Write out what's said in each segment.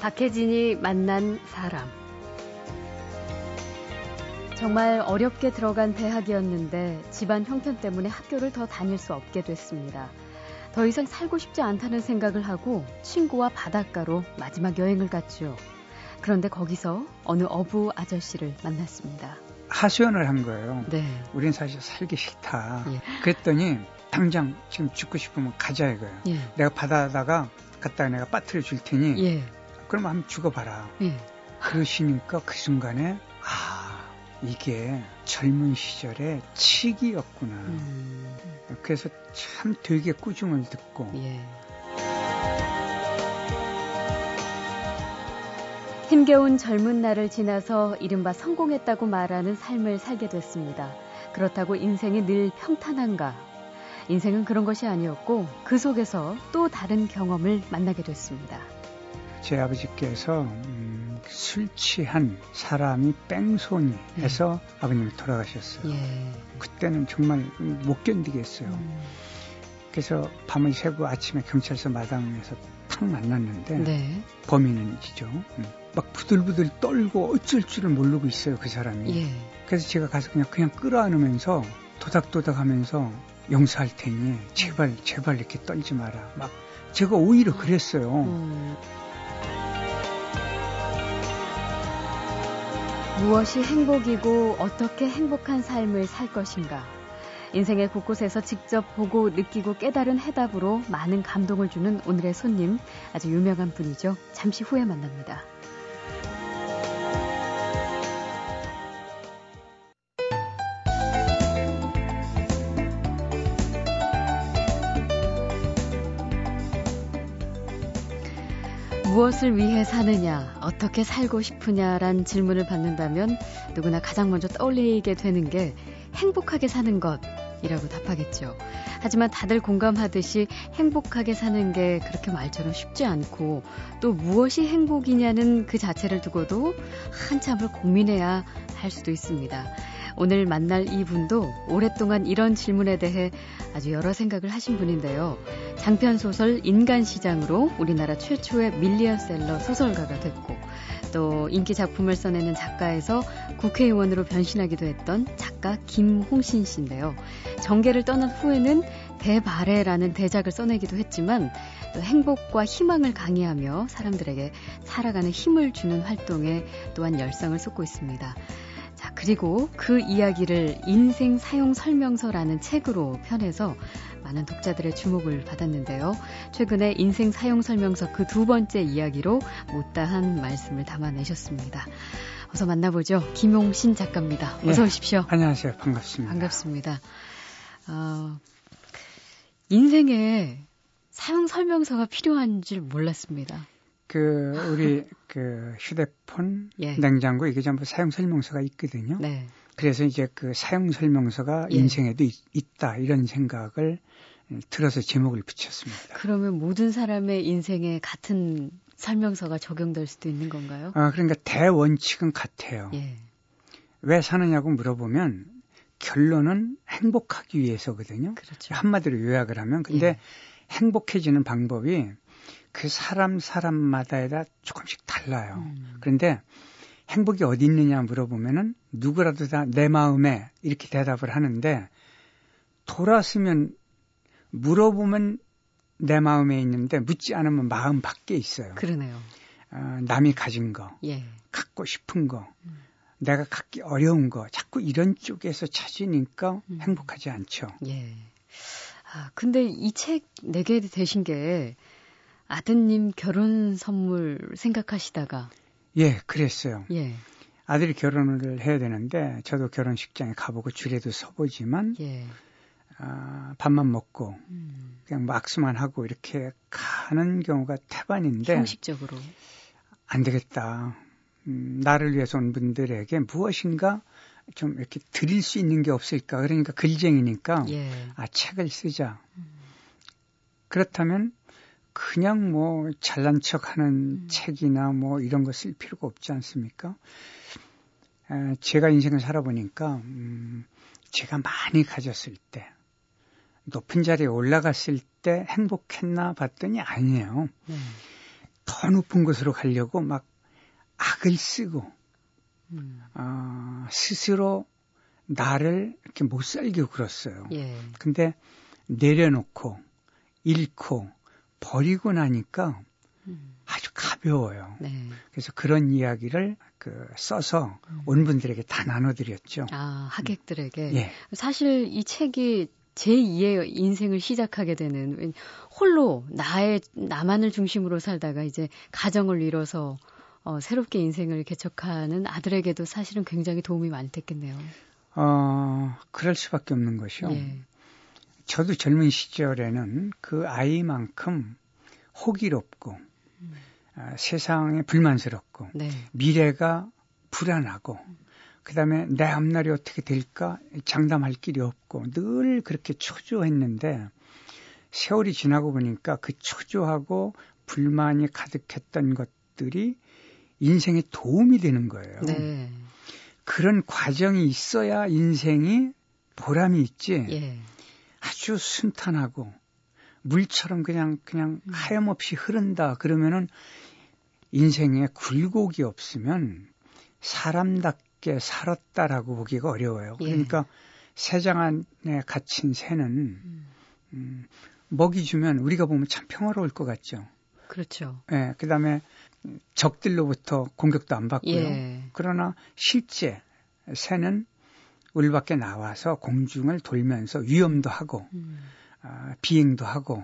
박혜진이 만난 사람. 정말 어렵게 들어간 대학이었는데 집안 형편 때문에 학교를 더 다닐 수 없게 됐습니다. 더 이상 살고 싶지 않다는 생각을 하고 친구와 바닷가로 마지막 여행을 갔죠. 그런데 거기서 어느 어부 아저씨를 만났습니다. 하소연을 한 거예요. 네. 우린 사실 살기 싫다. 예. 그랬더니 당장 지금 죽고 싶으면 가자 이거예요. 예. 내가 바다다가 갖다가 내가 빠뜨려 줄 테니 예. 그럼 한번 죽어봐라. 예. 그러시니까 그 순간에 아 이게 젊은 시절의 치기였구나. 음. 그래서 참 되게 꾸중을 듣고 예. 힘겨운 젊은 날을 지나서 이른바 성공했다고 말하는 삶을 살게 됐습니다. 그렇다고 인생이 늘 평탄한가? 인생은 그런 것이 아니었고 그 속에서 또 다른 경험을 만나게 됐습니다. 제 아버지께서 음, 술 취한 사람이 뺑소니 해서 아버님이 돌아가셨어요. 예. 그때는 정말 못 견디겠어요. 음. 그래서 밤을 새고 아침에 경찰서 마당에서 탁 만났는데 네. 범인은이죠. 음. 막 부들부들 떨고 어쩔 줄을 모르고 있어요 그 사람이. 예. 그래서 제가 가서 그냥 그냥 끌어안으면서 도닥도닥하면서 용서할 테니 제발 제발 이렇게 떨지 마라. 막 제가 오히려 그랬어요. 무엇이 행복이고 어떻게 행복한 삶을 살 것인가? 인생의 곳곳에서 직접 보고 느끼고 깨달은 해답으로 많은 감동을 주는 오늘의 손님, 아주 유명한 분이죠. 잠시 후에 만납니다. 무엇을 위해 사느냐, 어떻게 살고 싶으냐란 질문을 받는다면 누구나 가장 먼저 떠올리게 되는 게 행복하게 사는 것이라고 답하겠죠. 하지만 다들 공감하듯이 행복하게 사는 게 그렇게 말처럼 쉽지 않고 또 무엇이 행복이냐는 그 자체를 두고도 한참을 고민해야 할 수도 있습니다. 오늘 만날 이분도 오랫동안 이런 질문에 대해 아주 여러 생각을 하신 분인데요. 장편 소설 인간 시장으로 우리나라 최초의 밀리언셀러 소설가가 됐고 또 인기 작품을 써내는 작가에서 국회의원으로 변신하기도 했던 작가 김홍신 씨인데요. 정계를 떠난 후에는 대발해라는 대작을 써내기도 했지만 또 행복과 희망을 강의하며 사람들에게 살아가는 힘을 주는 활동에 또한 열성을 쏟고 있습니다. 자, 그리고 그 이야기를 인생 사용 설명서라는 책으로 펴내서 많은 독자들의 주목을 받았는데요. 최근에 인생 사용 설명서 그 두 번째 이야기로 못다한 말씀을 담아내셨습니다. 어서 만나보죠. 김용신 작가입니다. 어서 예, 오십시오. 안녕하세요. 반갑습니다. 반갑습니다. 어, 인생에 사용 설명서가 필요한 줄 몰랐습니다. 그 우리 그 휴대폰, 예. 냉장고 이게 전부 사용 설명서가 있거든요. 네. 그래서 이제 그 사용 설명서가 예. 인생에도 있, 있다 이런 생각을 들어서 제목을 붙였습니다. 그러면 모든 사람의 인생에 같은 설명서가 적용될 수도 있는 건가요? 아, 그러니까 대원칙은 같아요. 예. 왜 사느냐고 물어보면 결론은 행복하기 위해서거든요. 그렇죠. 한마디로 요약을 하면 근데 예. 행복해지는 방법이 그 사람 사람마다에다 조금씩 달라요. 음. 그런데 행복이 어디 있느냐 물어보면은 누구라도 다 내 마음에 이렇게 대답을 하는데 돌았으면 물어보면 내 마음에 있는데 묻지 않으면 마음 밖에 있어요. 그러네요. 어, 남이 가진 거, 예. 갖고 싶은 거, 음. 내가 갖기 어려운 거, 자꾸 이런 쪽에서 찾으니까 음. 행복하지 않죠. 예. 아, 근데 이 책 내게 되신 게 아드님 결혼 선물 생각하시다가 예, 그랬어요. 예. 아들이 결혼을 해야 되는데 저도 결혼식장에 가보고 줄에도 서보지만 예. 아, 밥만 먹고 음. 그냥 뭐 악수만 하고 이렇게 가는 경우가 태반인데 형식적으로 안 되겠다. 음, 나를 위해서 온 분들에게 무엇인가 좀 이렇게 드릴 수 있는 게 없을까. 그러니까 글쟁이니까 예. 아 책을 쓰자. 그렇다면 그냥 뭐 잘난 척 하는 음. 책이나 뭐 이런 거 쓸 필요가 없지 않습니까? 에, 제가 인생을 살아보니까 음, 제가 많이 가졌을 때 높은 자리에 올라갔을 때 행복했나 봤더니 아니에요. 네. 더 높은 곳으로 가려고 막 악을 쓰고 음. 어, 스스로 나를 이렇게 못 살게 굴었어요. 예. 근데 내려놓고 잃고 버리고 나니까 음. 아주 가벼워요. 네. 그래서 그런 이야기를 그 써서 음. 온 분들에게 다 나눠드렸죠. 아, 하객들에게. 예. 사실 이 책이 제2의 인생을 시작하게 되는 홀로 나의 나만을 중심으로 살다가 이제 가정을 이뤄서 어, 새롭게 인생을 개척하는 아들에게도 사실은 굉장히 도움이 많이 됐겠네요. 어, 그럴 수밖에 없는 것이요. 예. 저도 젊은 시절에는 그 아이만큼 호기롭고 음. 아, 세상에 불만스럽고 네. 미래가 불안하고 그다음에 내 앞날이 어떻게 될까 장담할 길이 없고 늘 그렇게 초조했는데 세월이 지나고 보니까 그 초조하고 불만이 가득했던 것들이 인생에 도움이 되는 거예요. 네. 그런 과정이 있어야 인생이 보람이 있지. 예. 아주 순탄하고 물처럼 그냥 그냥 음. 하염없이 흐른다 그러면은 인생에 굴곡이 없으면 사람답게 살았다라고 보기가 어려워요. 예. 그러니까 새장 안에 갇힌 새는 음. 음, 먹이 주면 우리가 보면 참 평화로울 것 같죠. 그렇죠. 예, 그다음에 적들로부터 공격도 안 받고요. 예. 그러나 실제 새는 우리 밖에 나와서 공중을 돌면서 위험도 하고 음. 아, 비행도 하고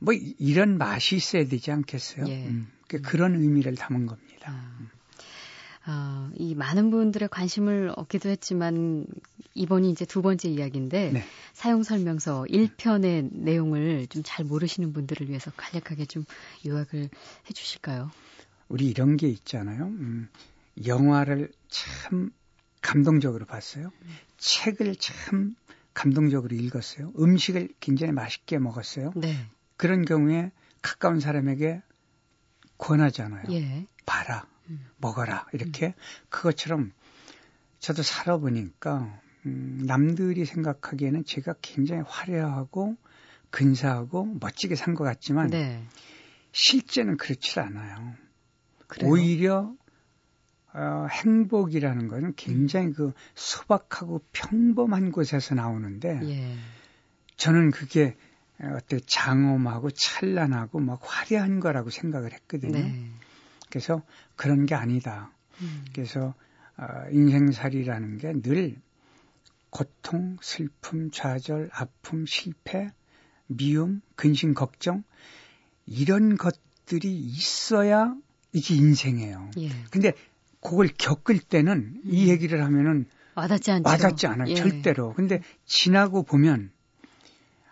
뭐 이- 이런 맛이 있어야 되지 않겠어요? 예. 음, 그- 그런 의미를 담은 겁니다. 아, 아, 이 많은 분들의 관심을 얻기도 했지만 이번이 이제 두 번째 이야기인데 네. 사용 설명서 1편의 내용을 좀 잘 모르시는 분들을 위해서 간략하게 좀 요약을 해 주실까요? 우리 이런 게 있잖아요. 음, 영화를 참 감동적으로 봤어요. 책을 참 감동적으로 읽었어요. 음식을 굉장히 맛있게 먹었어요. 네. 그런 경우에 가까운 사람에게 권하잖아요. 예. 봐라, 음. 먹어라 이렇게 그것처럼 저도 살아보니까 음, 남들이 생각하기에는 제가 굉장히 화려하고 근사하고 멋지게 산 것 같지만 네. 실제는 그렇지 않아요. 그래요. 오히려 어, 행복이라는 것은 굉장히 그 소박하고 평범한 곳에서 나오는데 예. 저는 그게 어때 장엄하고 찬란하고 막 화려한 거라고 생각을 했거든요. 네. 그래서 그런 게 아니다. 음. 그래서 어, 인생살이라는 게 늘 고통, 슬픔, 좌절, 아픔, 실패, 미움, 근심, 걱정 이런 것들이 있어야 이게 인생이에요. 예. 근데 그걸 겪을 때는 이 음. 얘기를 하면은 와닿지 않죠. 와닿지 않아요. 예. 절대로. 근데 지나고 보면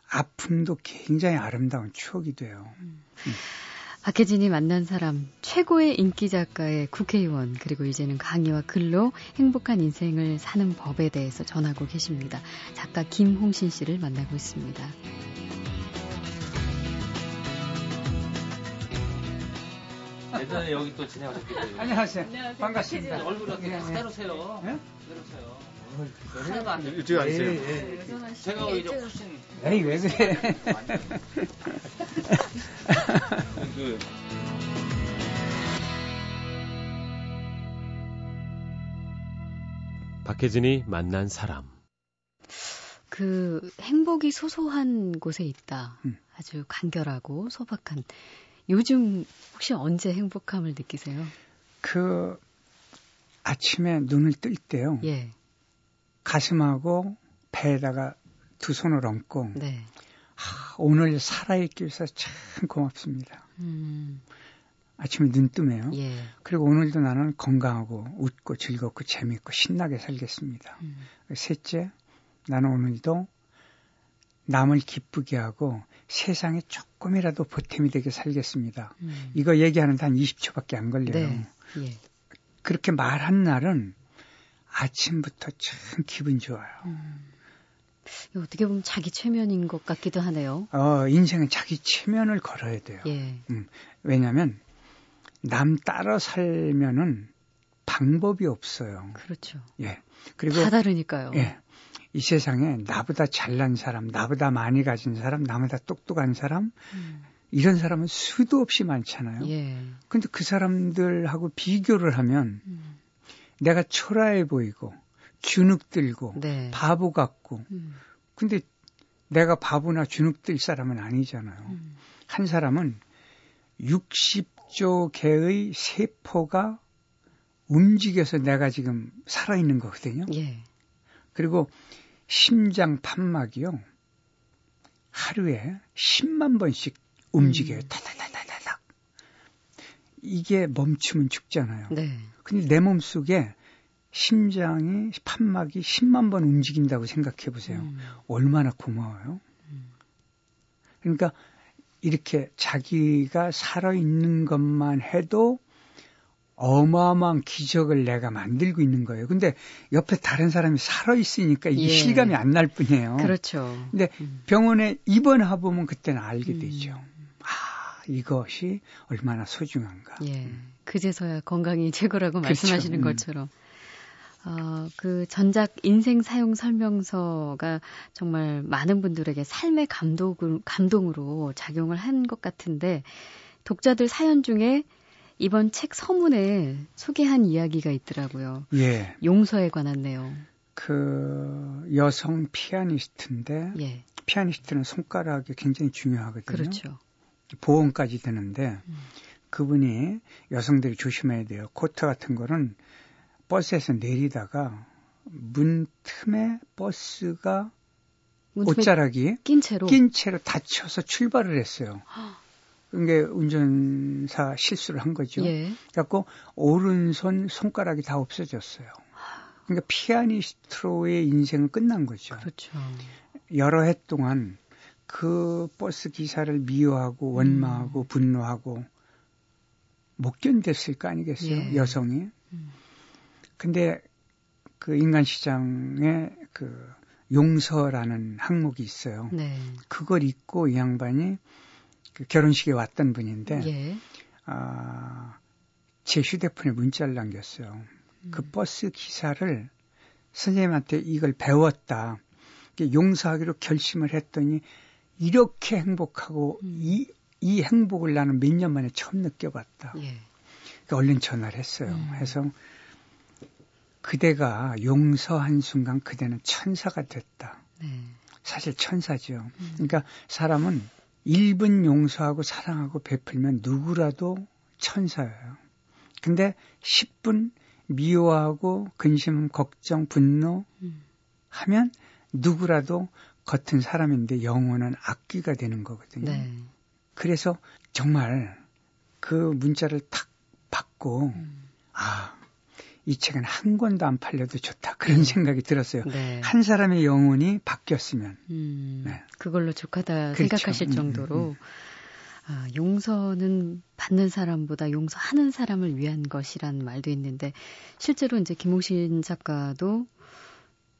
아픔도 굉장히 아름다운 추억이 돼요. 박혜진이 만난 사람 최고의 인기 작가의 국회의원 그리고 이제는 강의와 글로 행복한 인생을 사는 법에 대해서 전하고 계십니다. 작가 김홍신 씨를 만나고 있습니다. 예전에 여기 또 지내가셨기 때문에 안녕하세요. 반갑습니다. 얼굴 어떻게 예, 예. 따로세요? 예? 따로세요. 하나도 안 돼요. 이쪽 앉으세요. 예, 예. 제가 오히려 훨씬 에이, 왜 그래. 그 박혜진이 만난 사람. 그 행복이 소소한 곳에 있다. 음. 아주 간결하고 소박한. 요즘 혹시 언제 행복함을 느끼세요? 그 아침에 눈을 뜰 때요. 예, 가슴하고 배에다가 두 손을 얹고 네. 아, 오늘 살아있기 위해서 참 고맙습니다. 음, 아침에 눈 뜨며요. 예. 그리고 오늘도 나는 건강하고 웃고 즐겁고 재밌고 신나게 살겠습니다. 음, 셋째, 나는 오늘도 남을 기쁘게 하고 세상에 조금이라도 보탬이 되게 살겠습니다. 음. 이거 얘기하는데 한 20초밖에 안 걸려요. 네. 예. 그렇게 말한 날은 아침부터 참 기분 좋아요. 음. 어떻게 보면 자기 최면인 것 같기도 하네요. 어, 인생은 자기 체면을 걸어야 돼요. 예. 왜냐하면 남 따라 살면은 방법이 없어요. 그렇죠. 예. 그리고 다 다르니까요. 예. 이 세상에 나보다 잘난 사람, 나보다 많이 가진 사람, 나보다 똑똑한 사람, 음, 이런 사람은 수도 없이 많잖아요. 예. 근데 그 사람들하고 비교를 하면 음. 내가 초라해 보이고 주눅 들고 네. 바보 같고 음. 근데 내가 바보나 주눅 들 사람은 아니잖아요. 음. 한 사람은 60조 개의 세포가 움직여서 내가 지금 살아있는 거거든요. 예. 그리고 심장 판막이요. 하루에 10만 번씩 움직여요. 음. 타다다다다닥. 이게 멈추면 죽잖아요. 네. 근데 내 몸속에 심장이 판막이 10만 번 움직인다고 생각해 보세요. 음. 얼마나 고마워요. 음. 그러니까 이렇게 자기가 살아 있는 것만 해도 어마어마한 기적을 내가 만들고 있는 거예요. 근데 옆에 다른 사람이 살아 있으니까 이게 예. 실감이 안 날 뿐이에요. 그렇죠. 근데 음. 병원에 입원해 보면 그때는 알게 음. 되죠. 아, 이것이 얼마나 소중한가. 예. 그제서야 건강이 최고라고 그렇죠. 말씀하시는 음. 것처럼. 어, 그 전작 인생 사용 설명서가 정말 많은 분들에게 삶의 감독을, 감동으로 작용을 한 것 같은데, 독자들 사연 중에 이번 책 서문에 소개한 이야기가 있더라고요. 예. 용서에 관한 내용. 그 여성 피아니스트인데 예. 피아니스트는 손가락이 굉장히 중요하거든요. 그렇죠. 보험까지 되는데 음. 그분이 여성들이 조심해야 돼요. 코트 같은 거는 버스에서 내리다가 문 틈에 버스가 옷자락이 낀 채로. 낀 채로 닫혀서 출발을 했어요. 그게 운전사 실수를 한 거죠. 예. 그래갖고 오른손 손가락이 다 없어졌어요. 그러니까 피아니스트로의 인생은 끝난 거죠. 그렇죠. 여러 해 동안 그 버스 기사를 미워하고 원망하고 음. 분노하고 못 견뎠을 거 아니겠어요 예. 여성이. 음. 근데 그 인간 시장에 그 용서라는 항목이 있어요. 네. 그걸 잊고 이 양반이 그 결혼식에 왔던 분인데 예. 아, 제 휴대폰에 문자를 남겼어요. 그 음. 버스 기사를 선생님한테 이걸 배웠다. 용서하기로 결심을 했더니 이렇게 행복하고 음. 이, 이 행복을 나는 몇 년 만에 처음 느껴봤다. 예. 그러니까 얼른 전화를 했어요. 음. 해서 그대가 용서한 순간 그대는 천사가 됐다. 네. 사실 천사죠. 음. 그러니까 사람은 1분 용서하고 사랑하고 베풀면 누구라도 천사예요. 근데 10분 미워하고 근심, 걱정, 분노 음. 하면 누구라도 겉은 사람인데 영혼은 악귀가 되는 거거든요. 네. 그래서 정말 그 문자를 탁 받고 음. 아, 이 책은 한 권도 안 팔려도 좋다. 그런 생각이 들었어요. 네. 한 사람의 영혼이 바뀌었으면. 음, 네. 그걸로 족하다 그렇죠. 생각하실 음, 정도로 음, 아, 용서는 받는 사람보다 용서하는 사람을 위한 것이란 말도 있는데 실제로 이제 김홍신 작가도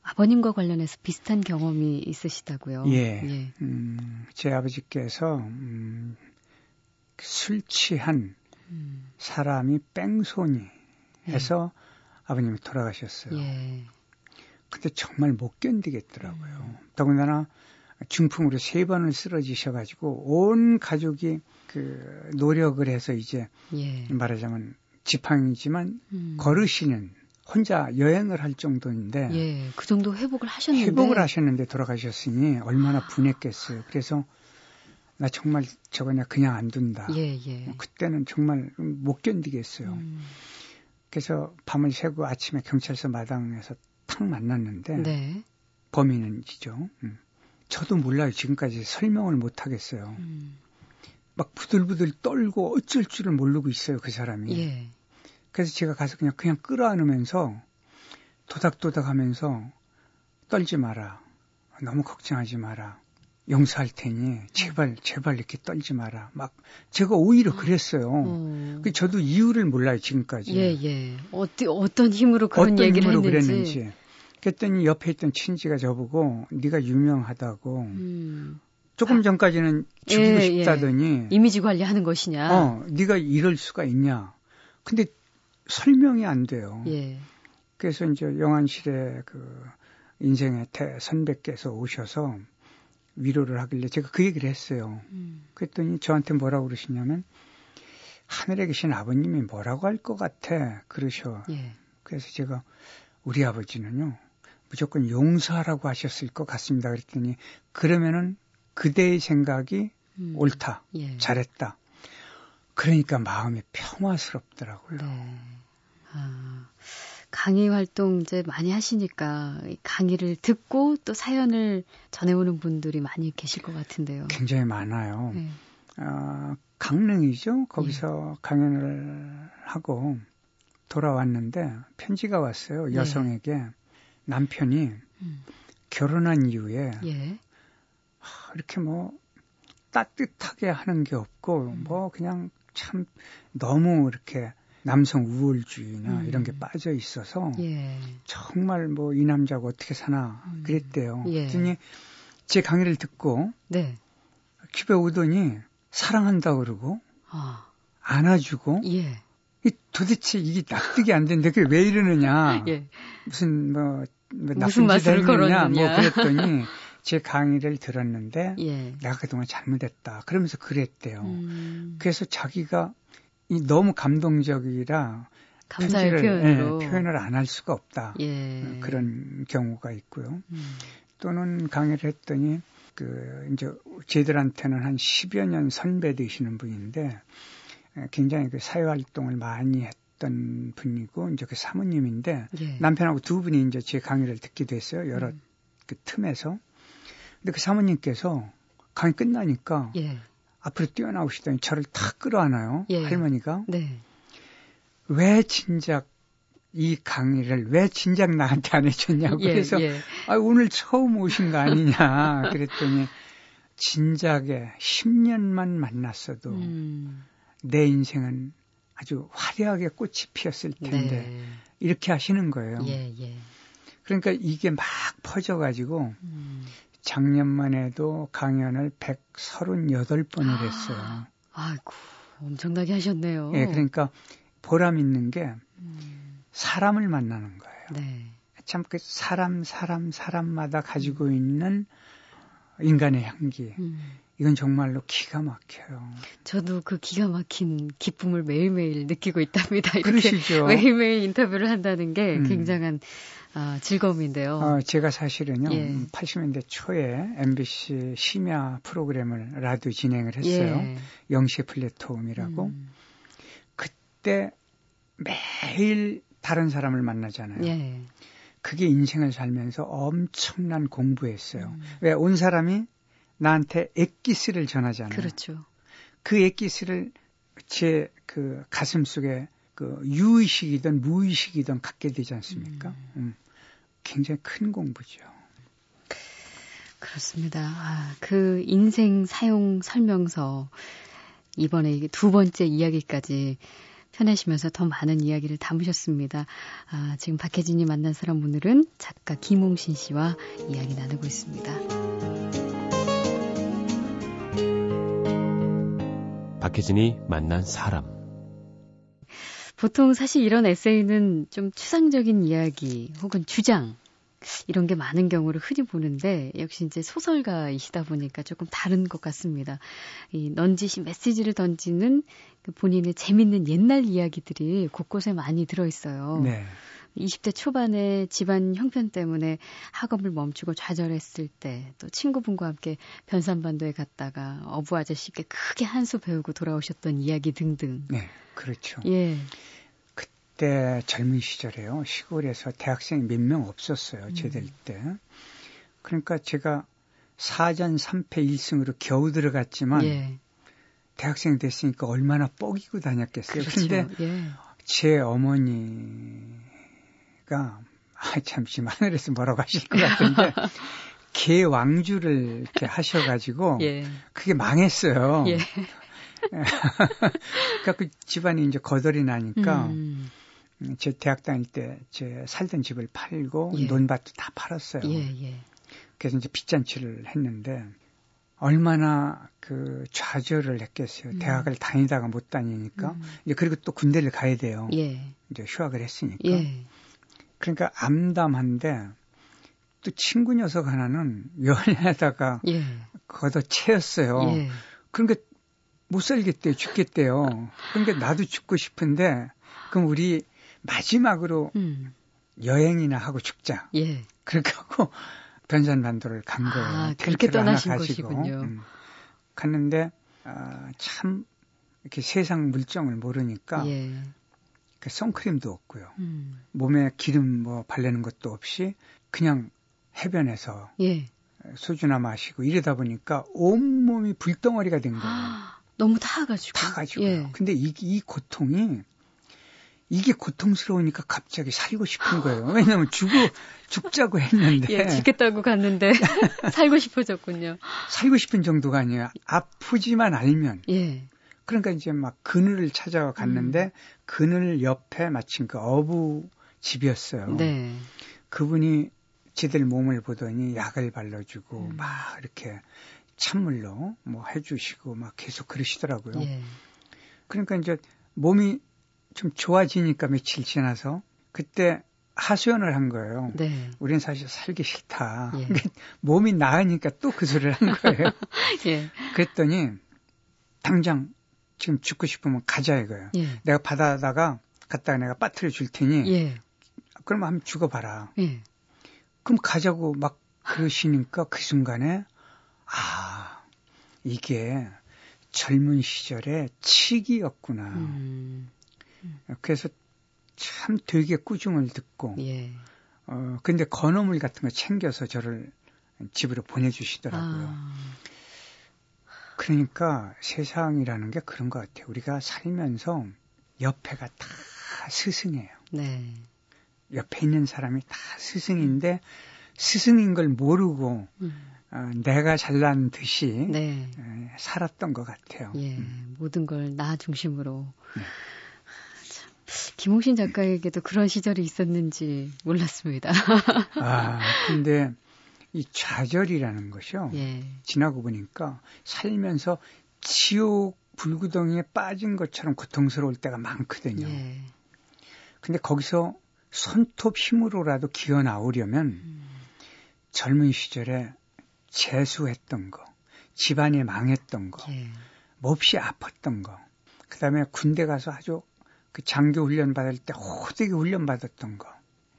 아버님과 관련해서 비슷한 경험이 있으시다고요. 예. 음, 제 아버지께서 음, 술 취한 음, 사람이 뺑소니 해서 아버님이 돌아가셨어요. 예. 근데 정말 못 견디겠더라고요. 더군다나 중풍으로 세 번을 쓰러지셔가지고 온 가족이 그 노력을 해서 이제 예. 말하자면 지팡이지만 음. 걸으시는 혼자 여행을 할 정도인데 예. 그 정도 회복을 하셨는데 회복을 하셨는데 돌아가셨으니 얼마나 분했겠어요. 그래서 나 정말 저거 나 그냥 안 둔다. 예, 예. 그때는 정말 못 견디겠어요. 음, 그래서 밤을 새고 아침에 경찰서 마당에서 탁 만났는데 네. 범인은지죠. 음. 저도 몰라요. 지금까지 설명을 못 하겠어요. 음, 막 부들부들 떨고 어쩔 줄을 모르고 있어요. 그 사람이. 예. 그래서 제가 가서 그냥 그냥 끌어안으면서 도닥도닥 하면서 떨지 마라. 너무 걱정하지 마라. 용서할 테니 제발 제발 이렇게 떨지 마라. 막 제가 오히려 그랬어요. 어. 그 저도 이유를 몰라요 지금까지. 예, 예. 어떤 어떤 힘으로 그런 어떤 얘기를 힘으로 했는지. 그랬는지. 그랬더니 옆에 있던 친지가 저보고 네가 유명하다고 음, 조금 전까지는 죽이고 예, 예. 싶다더니 이미지 관리하는 것이냐. 어 네가 이럴 수가 있냐. 근데 설명이 안 돼요. 예. 그래서 이제 영안실에 그 인생의 대 선배께서 오셔서 위로를 하길래 제가 그 얘기를 했어요. 음. 그랬더니 저한테 뭐라고 그러시냐면 하늘에 계신 아버님이 뭐라고 할 것 같아 그러셔. 예. 그래서 제가 우리 아버지는요 무조건 용서하라고 하셨을 것 같습니다. 그랬더니 그러면은 그대의 생각이 음. 옳다, 예. 잘했다. 그러니까 마음이 평화스럽더라고요. 네. 아, 강의 활동 이제 많이 하시니까 이 강의를 듣고 또 사연을 전해오는 분들이 많이 계실 것 같은데요. 굉장히 많아요. 네. 어, 강릉이죠. 거기서 예. 강연을 하고 돌아왔는데 편지가 왔어요. 네. 여성에게 남편이 음. 결혼한 이후에 예. 하, 이렇게 뭐 따뜻하게 하는 게 없고 음. 뭐 그냥 참 너무 이렇게 남성 우월주의나 음. 이런 게 빠져 있어서 예. 정말 뭐 이 남자가 어떻게 사나 음. 그랬대요. 예. 그랬더니 제 강의를 듣고 네. 집에 오더니 사랑한다 그러고 아, 안아주고 예. 이 도대체 이게 납득이 안 되는데 그게 왜 이러느냐 예. 무슨 뭐, 뭐 무슨 맛을 했느냐 뭐. 그랬더니 제 강의를 들었는데 예. 내가 그동안 잘못했다 그러면서 그랬대요. 음, 그래서 자기가 이 너무 감동적이라 감사의 편지를 표현으로. 예, 표현을 안 할 수가 없다 예. 어, 그런 경우가 있고요. 음, 또는 강의를 했더니 그 이제 저희들한테는 한 10여 년 선배 되시는 분인데 에, 굉장히 그 사회 활동을 많이 했던 분이고 이제 그 사모님인데 예. 남편하고 두 분이 이제 제 강의를 듣기도 했어요. 여러 음. 그 틈에서. 근데 그 사모님께서 강의 끝나니까 예. 앞으로 뛰어나오시더니 저를 탁 끌어안아요. 예. 할머니가. 네. 왜 진작 이 강의를 왜 진작 나한테 안 해줬냐고. 예, 그래서 예. 아, 오늘 처음 오신 거 아니냐. 그랬더니 진작에 10년만 만났어도 음, 내 인생은 아주 화려하게 꽃이 피었을 텐데 네. 이렇게 하시는 거예요. 예, 예. 그러니까 이게 막 퍼져가지고 음. 작년만 해도 강연을 138번을 했어요. 아이고, 엄청나게 하셨네요. 예, 그러니까 보람 있는 게 음, 사람을 만나는 거예요. 네. 참그 사람 사람 사람마다 가지고 있는 인간의 향기 음. 이건 정말로 기가 막혀요. 저도 그 기가 막힌 기쁨을 매일매일 느끼고 있답니다. 이렇게 그러시죠. 매일매일 인터뷰를 한다는 게 음. 굉장한 아, 즐거움인데요. 어, 제가 사실은요, 예. 80년대 초에 MBC 심야 프로그램을 라디오 진행을 했어요. 예. 영시 플랫폼이라고. 음. 그때 매일 다른 사람을 만나잖아요. 예. 그게 인생을 살면서 엄청난 공부였어요. 음. 왜온 사람이 나한테 액기스를 전하잖아요. 그렇죠. 그 액기스를 제 그 가슴 속에 그 유의식이든 무의식이든 갖게 되지 않습니까? 음. 굉장히 큰 공부죠. 그렇습니다. 아, 그 인생 사용 설명서 이번에 두 번째 이야기까지 펴내시면서 더 많은 이야기를 담으셨습니다. 아, 지금 박혜진이 만난 사람 오늘은 작가 김홍신 씨와 이야기 나누고 있습니다. 박혜진이 만난 사람. 보통 사실 이런 에세이는 좀 추상적인 이야기 혹은 주장 이런 게 많은 경우를 흔히 보는데 역시 이제 소설가이시다 보니까 조금 다른 것 같습니다. 이 넌지시 메시지를 던지는 그 본인의 재밌는 옛날 이야기들이 곳곳에 많이 들어 있어요. 네. 20대 초반에 집안 형편 때문에 학업을 멈추고 좌절했을 때, 또 친구분과 함께 변산반도에 갔다가 어부 아저씨께 크게 한 수 배우고 돌아오셨던 이야기 등등. 네. 그렇죠. 예. 그때 젊은 시절에요. 시골에서 대학생이 몇명 없었어요. 제될 때. 그러니까 제가 4전 3패 1승으로 겨우 들어갔지만 예. 대학생 됐으니까 얼마나 뻐기고 다녔겠어요. 그렇죠. 근데 예. 제 어머니 가 아, 잠시만 하늘에서 뭐라고 하실 것 같은데 개 왕주를 이렇게 하셔가지고 예. 그게 망했어요. 예. 그러니까 그 집안이 이제 거덜이 나니까 음. 음, 제 대학 다닐 때 제 살던 집을 팔고 예. 논밭도 다 팔았어요. 예, 예. 그래서 이제 빚잔치를 했는데 얼마나 그 좌절을 했겠어요. 음. 대학을 다니다가 못 다니니까 음. 이제 그리고 또 군대를 가야 돼요. 예. 이제 휴학을 했으니까. 예. 그러니까 암담한데 또 친구 녀석 하나는 연애하다가 예. 걷어 채였어요. 예. 그러니까 못 살겠대요. 죽겠대요. 그러니까 나도 죽고 싶은데 그럼 우리 마지막으로 음. 여행이나 하고 죽자. 예. 그렇게 하고 변산반도를 간 거예요. 아, 그렇게 텐트를 하나 떠나신 가지고. 것이군요. 음. 갔는데 아, 참 이렇게 세상 물정을 모르니까 예. 그 선크림도 없고요. 음. 몸에 기름 뭐 바르는 것도 없이 그냥 해변에서 예. 소주나 마시고 이러다 보니까 온몸이 불덩어리가 된 거예요. 너무 타가지고. 타가지고요. 예. 근데 이, 이 고통이 이게 고통스러우니까 갑자기 살고 싶은 거예요. 왜냐하면 죽어 죽자고 했는데 예, 죽겠다고 갔는데 살고 싶어졌군요. 살고 싶은 정도가 아니에요. 아프지만 알면 예. 그러니까 이제 막 그늘을 찾아가 갔는데 음. 그늘 옆에 마침 그 어부 집이었어요. 네. 그분이 지들 몸을 보더니 약을 발라주고 음. 막 이렇게 찬물로 뭐 해주시고 막 계속 그러시더라고요. 예. 그러니까 이제 몸이 좀 좋아지니까 며칠 지나서 그때 하소연을 한 거예요. 네. 우린 사실 살기 싫다. 예. 몸이 나으니까 또 그 소리를 한 거예요. 예. 그랬더니 당장 지금 죽고 싶으면 가자 이거예요. 예. 내가 바다다가 갖다가 내가 빠트려 줄 테니 예. 그러면 한번 죽어봐라. 예. 그럼 가자고 막 그러시니까 그 순간에 아 이게 젊은 시절의 치기였구나. 음. 그래서 참 되게 꾸중을 듣고 예. 어 근데 건어물 같은 거 챙겨서 저를 집으로 보내주시더라고요. 아. 그러니까 세상이라는 게 그런 것 같아요. 우리가 살면서 옆에가 다 스승이에요. 네. 옆에 있는 사람이 다 스승인데 스승인 걸 모르고 음. 어, 내가 잘난 듯이 네. 에, 살았던 것 같아요. 예. 음. 모든 걸 나 중심으로. 네. 참, 김홍신 작가에게도 그런 시절이 있었는지 몰랐습니다. 아, 근데 이 좌절이라는 것이요. 예. 지나고 보니까 살면서 지옥 불구덩이에 빠진 것처럼 고통스러울 때가 많거든요. 예. 근데 거기서 손톱 힘으로라도 기어 나오려면 음. 젊은 시절에 재수했던 거, 집안이 망했던 거, 예. 몹시 아팠던 거, 그 다음에 군대 가서 아주 그 장교 훈련 받을 때 호되게 훈련 받았던 거,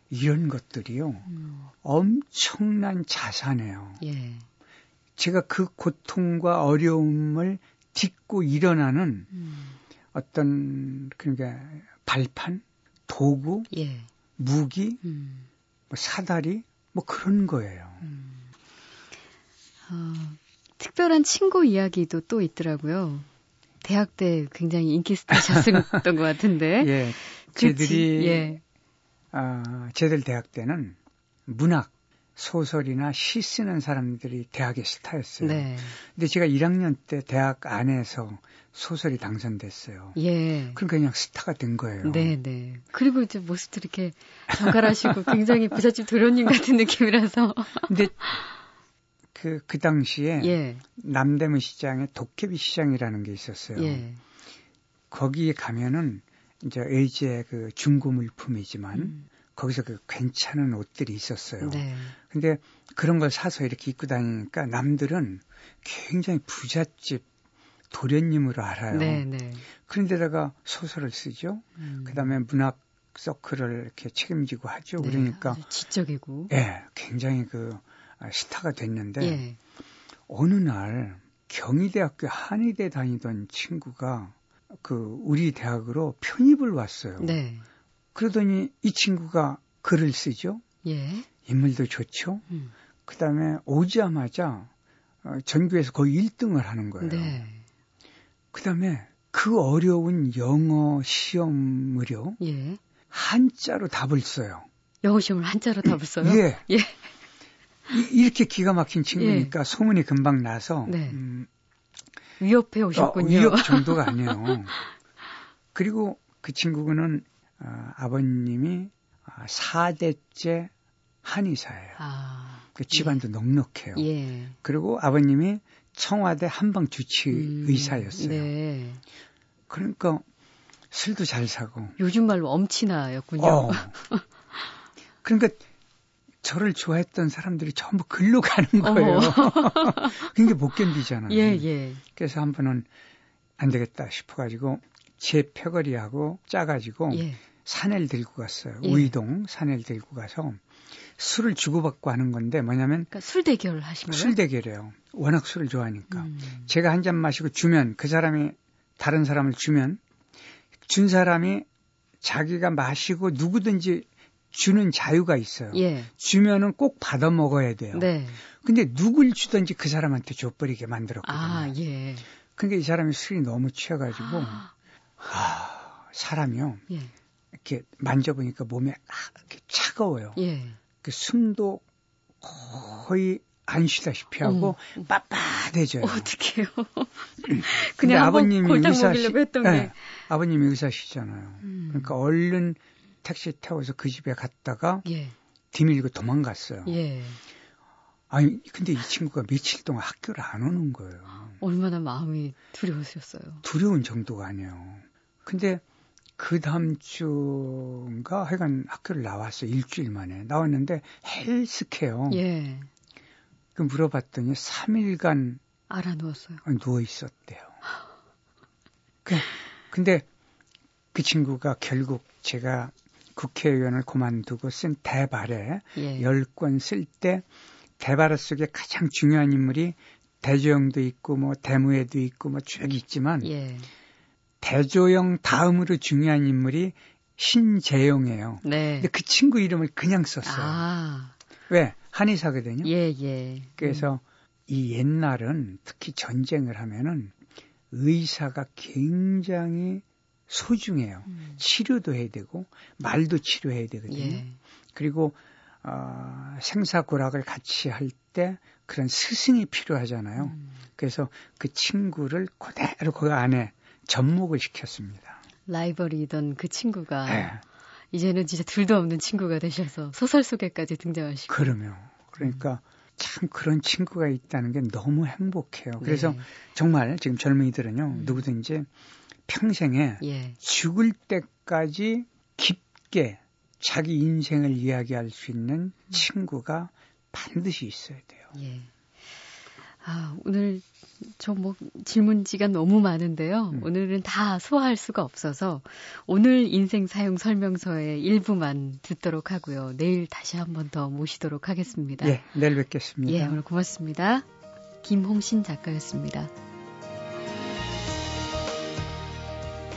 이런 것들이요. 음. 엄청난 자산이에요. 예. 제가 그 고통과 어려움을 딛고 일어나는 음. 어떤 그러니까 발판, 도구, 예. 무기, 음. 뭐 사다리, 뭐 그런 거예요. 음. 어, 특별한 친구 이야기도 또 있더라고요. 대학 때 굉장히 인기 스타셨던 것 같은데. 예, 그치? 쟤들이 예. 아, 쟤들 대학 때는 문학, 소설이나 시 쓰는 사람들이 대학의 스타였어요. 네. 근데 제가 1학년 때 대학 안에서 소설이 당선됐어요. 예. 그러니까 그냥 스타가 된 거예요. 네, 네. 그리고 이제 모습도 이렇게 정갈하시고 굉장히 부잣집 도련님 같은 느낌이라서. 근데 그, 그 당시에 예. 남대문 시장에 도깨비 시장이라는 게 있었어요. 예. 거기에 가면은 이제 의제 그 중고 물품이지만 음. 거기서 그 괜찮은 옷들이 있었어요. 네. 근데 그런 걸 사서 이렇게 입고 다니니까 남들은 굉장히 부잣집 도련님으로 알아요. 네, 네. 그런데다가 소설을 쓰죠. 음. 그다음에 문학 서클을 이렇게 책임지고 하죠. 네, 그러니까 지적이고. 예, 굉장히 그 아, 스타가 됐는데 예. 어느 날 경희대학교 한의대 다니던 친구가 그 우리 대학으로 편입을 왔어요. 네. 그러더니 이 친구가 글을 쓰죠. 예. 인물도 좋죠. 음. 그다음에 오자마자 어, 전교에서 거의 1등을 하는 거예요. 네. 그다음에 그 어려운 영어 시험을요 예. 한자로 답을 써요. 영어 시험을 한자로 답을 써요? 예. 예. 이- 이렇게 기가 막힌 친구니까 소문이 금방 나서 네. 음, 위협해 어, 오셨군요. 위협 정도가 아니에요. 그리고 그 친구는 어, 아버님이 아, 4대째 한의사예요. 아. 그 집안도 넉넉해요. 예. 그리고 아버님이 청와대 한방 주치 음, 의사였어요. 네. 그러니까 술도 잘 사고. 요즘 말로 엄친아였군요. 어. 그러니까 저를 좋아했던 사람들이 전부 글로 가는 거예요. 그게 못 견디잖아요. 예, 예. 그래서 한 번은 안 되겠다 싶어가지고 제 표거리하고 짜가지고 예. 산을 들고 갔어요. 예. 우이동 산을 들고 가서 술을 주고받고 하는 건데 뭐냐면 그러니까 술 대결을 하신 거예요? 술 대결이에요. 워낙 술을 좋아하니까. 음. 제가 한 잔 마시고 주면 그 사람이 다른 사람을 주면 준 사람이 자기가 마시고 누구든지 주는 자유가 있어요. 예. 주면은 꼭 받아 먹어야 돼요. 네. 근데 누굴 주든지 그 사람한테 줘버리게 만들었거든요. 아, 예. 근데 이 사람이 술이 너무 취해가지고 아, 하, 사람이요 예. 이렇게 만져보니까 몸에 아, 이렇게 차가워요. 예. 그 숨도 거의 안 쉬다시피 하고 어머. 빳빳해져요. 어떡해요. 그냥 아버님이 골탕 의사시- 먹이려고 했던 네, 게. 아버님이 의사시잖아요. 음. 그러니까 얼른 택시 태워서 그 집에 갔다가 예. 뒤밀고 도망갔어요. 예. 아니 근데 이 친구가 며칠 동안 학교를 안 오는 거예요. 얼마나 마음이 두려우셨어요. 두려운 정도가 아니에요. 근데 그 다음 주인가 하여간 학교를 나왔어요. 일주일 만에. 나왔는데 헬스케요. 예. 그 물어봤더니 3일간 알아 누웠어요. 누워 있었대요. 그, 근데 그 친구가 결국 제가 국회의원을 그만두고 쓴 대발에 예. 열권쓸 때 대발 속에 가장 중요한 인물이 대조영도 있고 뭐 대무에도 있고 뭐 쭉 있지만 예. 대조영 다음으로 중요한 인물이 신재영이에요. 네. 근데 그 친구 이름을 그냥 썼어요. 아. 왜? 한의사거든요. 예, 예. 그래서 이 옛날은 특히 전쟁을 하면은 의사가 굉장히 소중해요. 음. 치료도 해야 되고 말도 치료해야 되거든요. 예. 그리고 어, 생사고락을 같이 할 때 그런 스승이 필요하잖아요. 음. 그래서 그 친구를 그대로 그 안에 접목을 시켰습니다. 라이벌이던 그 친구가 네. 이제는 진짜 둘도 없는 친구가 되셔서 소설 속에까지 등장하시고. 그러면 그러니까 참 그런 친구가 있다는 게 너무 행복해요. 그래서 네. 정말 지금 젊은이들은요 음. 누구든지 평생에 예. 죽을 때까지 깊게 자기 인생을 이야기할 수 있는 친구가 반드시 있어야 돼요. 예. 아, 오늘 저 뭐 질문지가 너무 많은데요. 음. 오늘은 다 소화할 수가 없어서 오늘 인생 사용 설명서의 일부만 듣도록 하고요. 내일 다시 한 번 더 모시도록 하겠습니다. 예, 내일 뵙겠습니다. 예, 오늘 고맙습니다. 김홍신 작가였습니다.